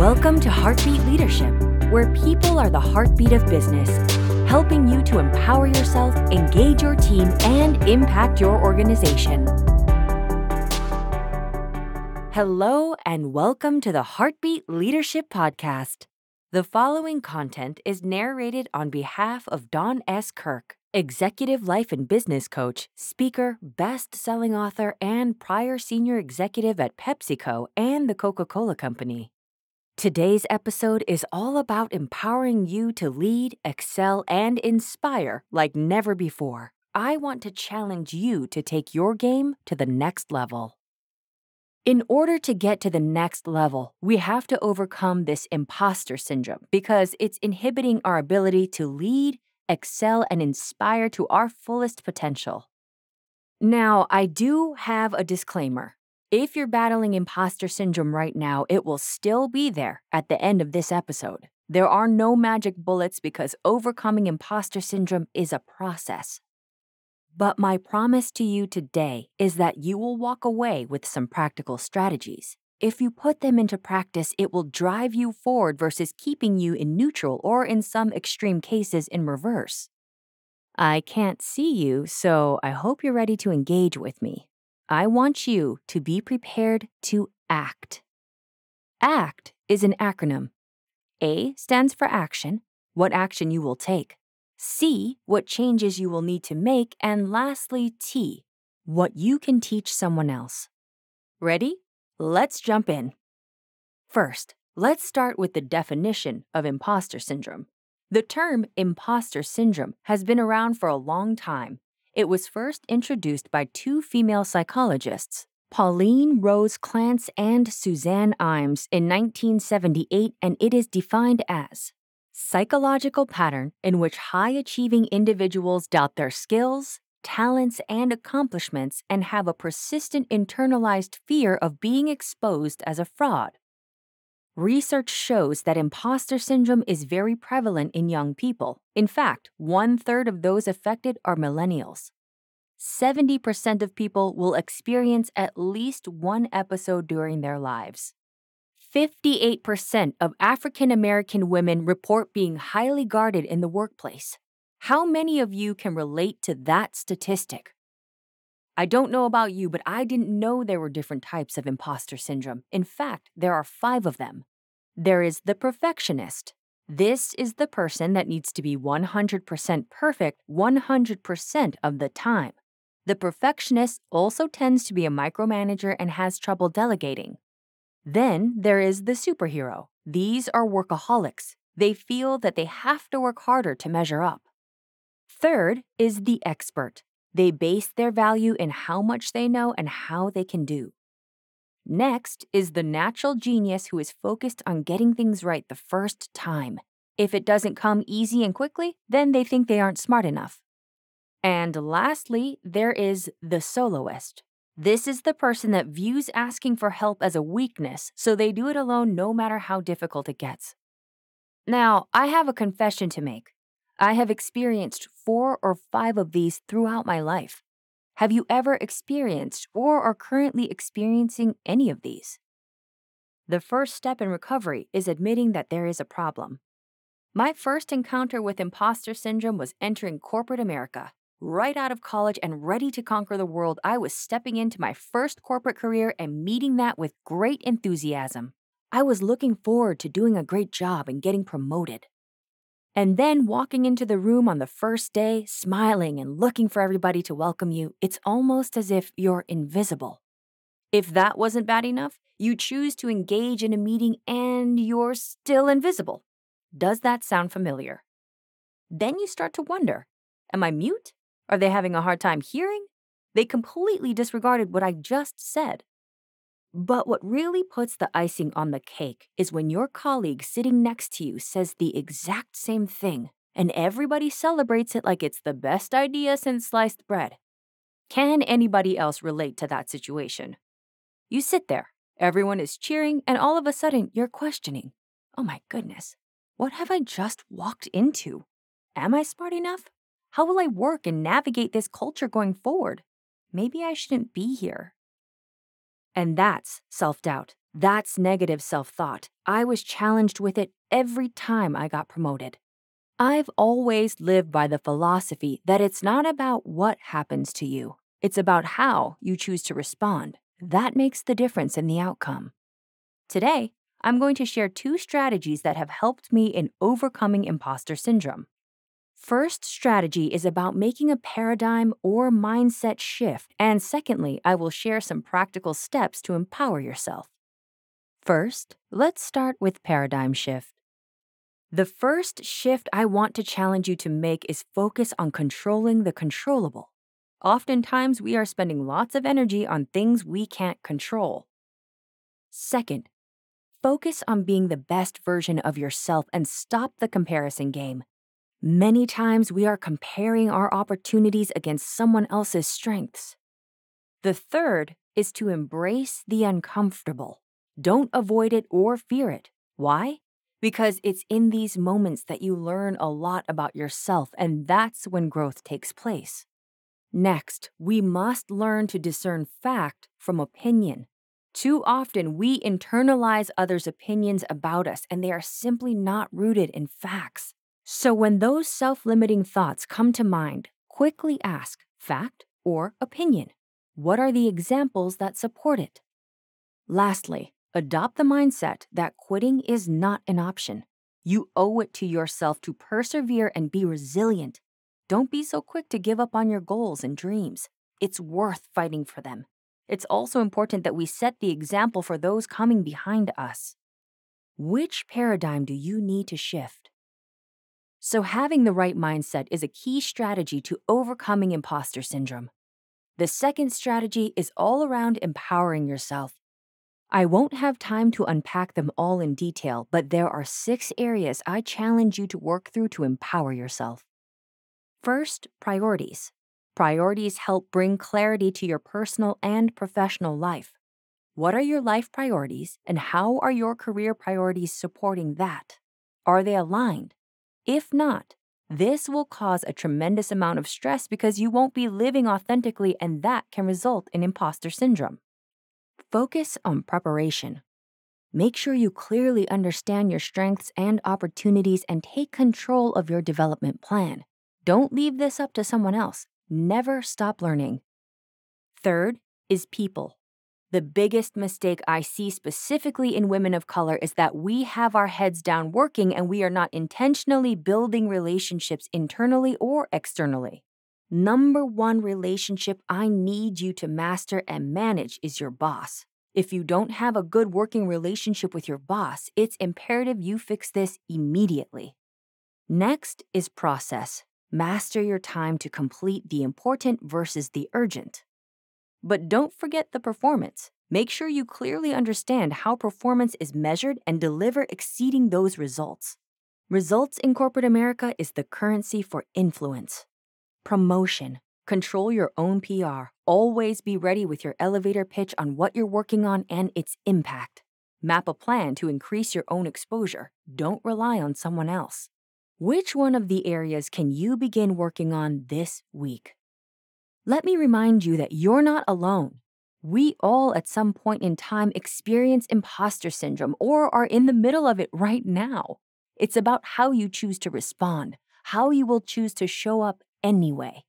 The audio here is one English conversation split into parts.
Welcome to Heartbeat Leadership, where people are the heartbeat of business, helping you to empower yourself, engage your team, and impact your organization. Hello, and welcome to the Heartbeat Leadership Podcast. The following content is narrated on behalf of Dawn S. Kirk, executive life and business coach, speaker, best selling author, and prior senior executive at PepsiCo and the Coca Cola Company. Today's episode is all about empowering you to lead, excel, and inspire like never before. I want to challenge you to take your game to the next level. In order to get to the next level, we have to overcome this imposter syndrome because it's inhibiting our ability to lead, excel, and inspire to our fullest potential. Now, I do have a disclaimer. If you're battling imposter syndrome right now, it will still be there at the end of this episode. There are no magic bullets because overcoming imposter syndrome is a process. But my promise to you today is that you will walk away with some practical strategies. If you put them into practice, it will drive you forward versus keeping you in neutral or, in some extreme cases, in reverse. I can't see you, so I hope you're ready to engage with me. I want you to be prepared to act. ACT is an acronym. A stands for action, what action you will take. C, what changes you will need to make. And lastly, T, what you can teach someone else. Ready? Let's jump in. First, let's start with the definition of imposter syndrome. The term imposter syndrome has been around for a long time it was first introduced by two female psychologists, Pauline Rose Clance and Suzanne Imes, in 1978, and it is defined as psychological pattern in which high achieving individuals doubt their skills, talents, and accomplishments and have a persistent internalized fear of being exposed as a fraud. Research shows that imposter syndrome is very prevalent in young people. In fact, one third of those affected are millennials. 70% of people will experience at least one episode during their lives. 58% of African American women report being highly guarded in the workplace. How many of you can relate to that statistic? I don't know about you, but I didn't know there were different types of imposter syndrome. In fact, there are five of them. There is the perfectionist. This is the person that needs to be 100% perfect 100% of the time. The perfectionist also tends to be a micromanager and has trouble delegating. Then there is the superhero. These are workaholics. They feel that they have to work harder to measure up. Third is the expert. They base their value in how much they know and how they can do. Next is the natural genius who is focused on getting things right the first time. If it doesn't come easy and quickly, then they think they aren't smart enough. And lastly, there is the soloist. This is the person that views asking for help as a weakness, so they do it alone no matter how difficult it gets. Now, I have a confession to make. I have experienced four or five of these throughout my life. Have you ever experienced or are currently experiencing any of these? The first step in recovery is admitting that there is a problem. My first encounter with imposter syndrome was entering corporate America. Right out of college and ready to conquer the world, I was stepping into my first corporate career and meeting that with great enthusiasm. I was looking forward to doing a great job and getting promoted. And then walking into the room on the first day, smiling and looking for everybody to welcome you, it's almost as if you're invisible. If that wasn't bad enough, you choose to engage in a meeting and you're still invisible. Does that sound familiar? Then you start to wonder Am I mute? Are they having a hard time hearing? They completely disregarded what I just said. But what really puts the icing on the cake is when your colleague sitting next to you says the exact same thing, and everybody celebrates it like it's the best idea since sliced bread. Can anybody else relate to that situation? You sit there, everyone is cheering, and all of a sudden you're questioning Oh my goodness, what have I just walked into? Am I smart enough? How will I work and navigate this culture going forward? Maybe I shouldn't be here. And that's self doubt. That's negative self thought. I was challenged with it every time I got promoted. I've always lived by the philosophy that it's not about what happens to you, it's about how you choose to respond. That makes the difference in the outcome. Today, I'm going to share two strategies that have helped me in overcoming imposter syndrome. First strategy is about making a paradigm or mindset shift, and secondly, I will share some practical steps to empower yourself. First, let's start with paradigm shift. The first shift I want to challenge you to make is focus on controlling the controllable. Oftentimes, we are spending lots of energy on things we can't control. Second, focus on being the best version of yourself and stop the comparison game. Many times, we are comparing our opportunities against someone else's strengths. The third is to embrace the uncomfortable. Don't avoid it or fear it. Why? because it's in these moments that you learn a lot about yourself, and that's when growth takes place. Next, we must learn to discern fact from opinion. Too often, we internalize others' opinions about us, and they are simply not rooted in facts. So, when those self limiting thoughts come to mind, quickly ask fact or opinion? What are the examples that support it? Lastly, Adopt the mindset that quitting is not an option. You owe it to yourself to persevere and be resilient. Don't be so quick to give up on your goals and dreams. It's worth fighting for them. It's also important that we set the example for those coming behind us. Which paradigm do you need to shift? So, having the right mindset is a key strategy to overcoming imposter syndrome. The second strategy is all around empowering yourself. I won't have time to unpack them all in detail, but there are six areas I challenge you to work through to empower yourself. First, priorities. Priorities help bring clarity to your personal and professional life. What are your life priorities, and how are your career priorities supporting that? Are they aligned? If not, this will cause a tremendous amount of stress because you won't be living authentically, and that can result in imposter syndrome. Focus on preparation. Make sure you clearly understand your strengths and opportunities and take control of your development plan. Don't leave this up to someone else. Never stop learning. Third is people. The biggest mistake I see specifically in women of color is that we have our heads down working and we are not intentionally building relationships internally or externally. Number one relationship I need you to master and manage is your boss. If you don't have a good working relationship with your boss, it's imperative you fix this immediately. Next is process. Master your time to complete the important versus the urgent. But don't forget the performance. Make sure you clearly understand how performance is measured and deliver exceeding those results. Results in corporate America is the currency for influence. Promotion. Control your own PR. Always be ready with your elevator pitch on what you're working on and its impact. Map a plan to increase your own exposure. Don't rely on someone else. Which one of the areas can you begin working on this week? Let me remind you that you're not alone. We all, at some point in time, experience imposter syndrome or are in the middle of it right now. It's about how you choose to respond, how you will choose to show up anyway.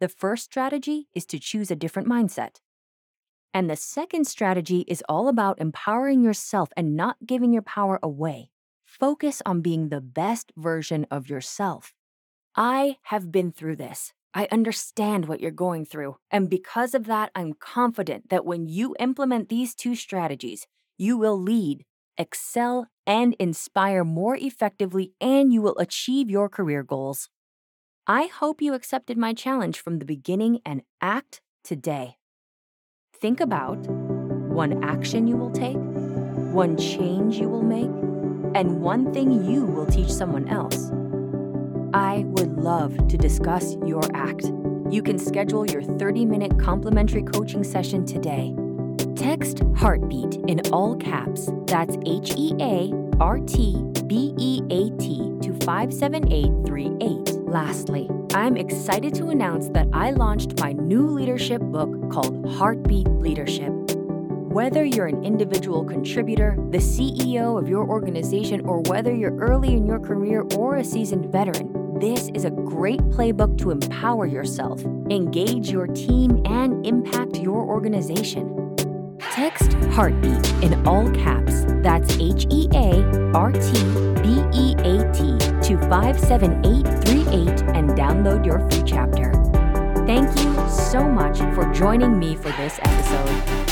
The first strategy is to choose a different mindset. And the second strategy is all about empowering yourself and not giving your power away. Focus on being the best version of yourself. I have been through this. I understand what you're going through. And because of that, I'm confident that when you implement these two strategies, you will lead, excel, and inspire more effectively, and you will achieve your career goals. I hope you accepted my challenge from the beginning and act today. Think about one action you will take, one change you will make, and one thing you will teach someone else. I would love to discuss your act. You can schedule your 30 minute complimentary coaching session today. Text Heartbeat in all caps, that's H E A R T B E A T, to 57838 Lastly, I'm excited to announce that I launched my new leadership book called Heartbeat Leadership. Whether you're an individual contributor, the CEO of your organization, or whether you're early in your career or a seasoned veteran, this is a great playbook to empower yourself, engage your team, and impact your organization. Text Heartbeat in all caps, that's H E A R T B E A T, to 57838 and download your free chapter. Thank you so much for joining me for this episode.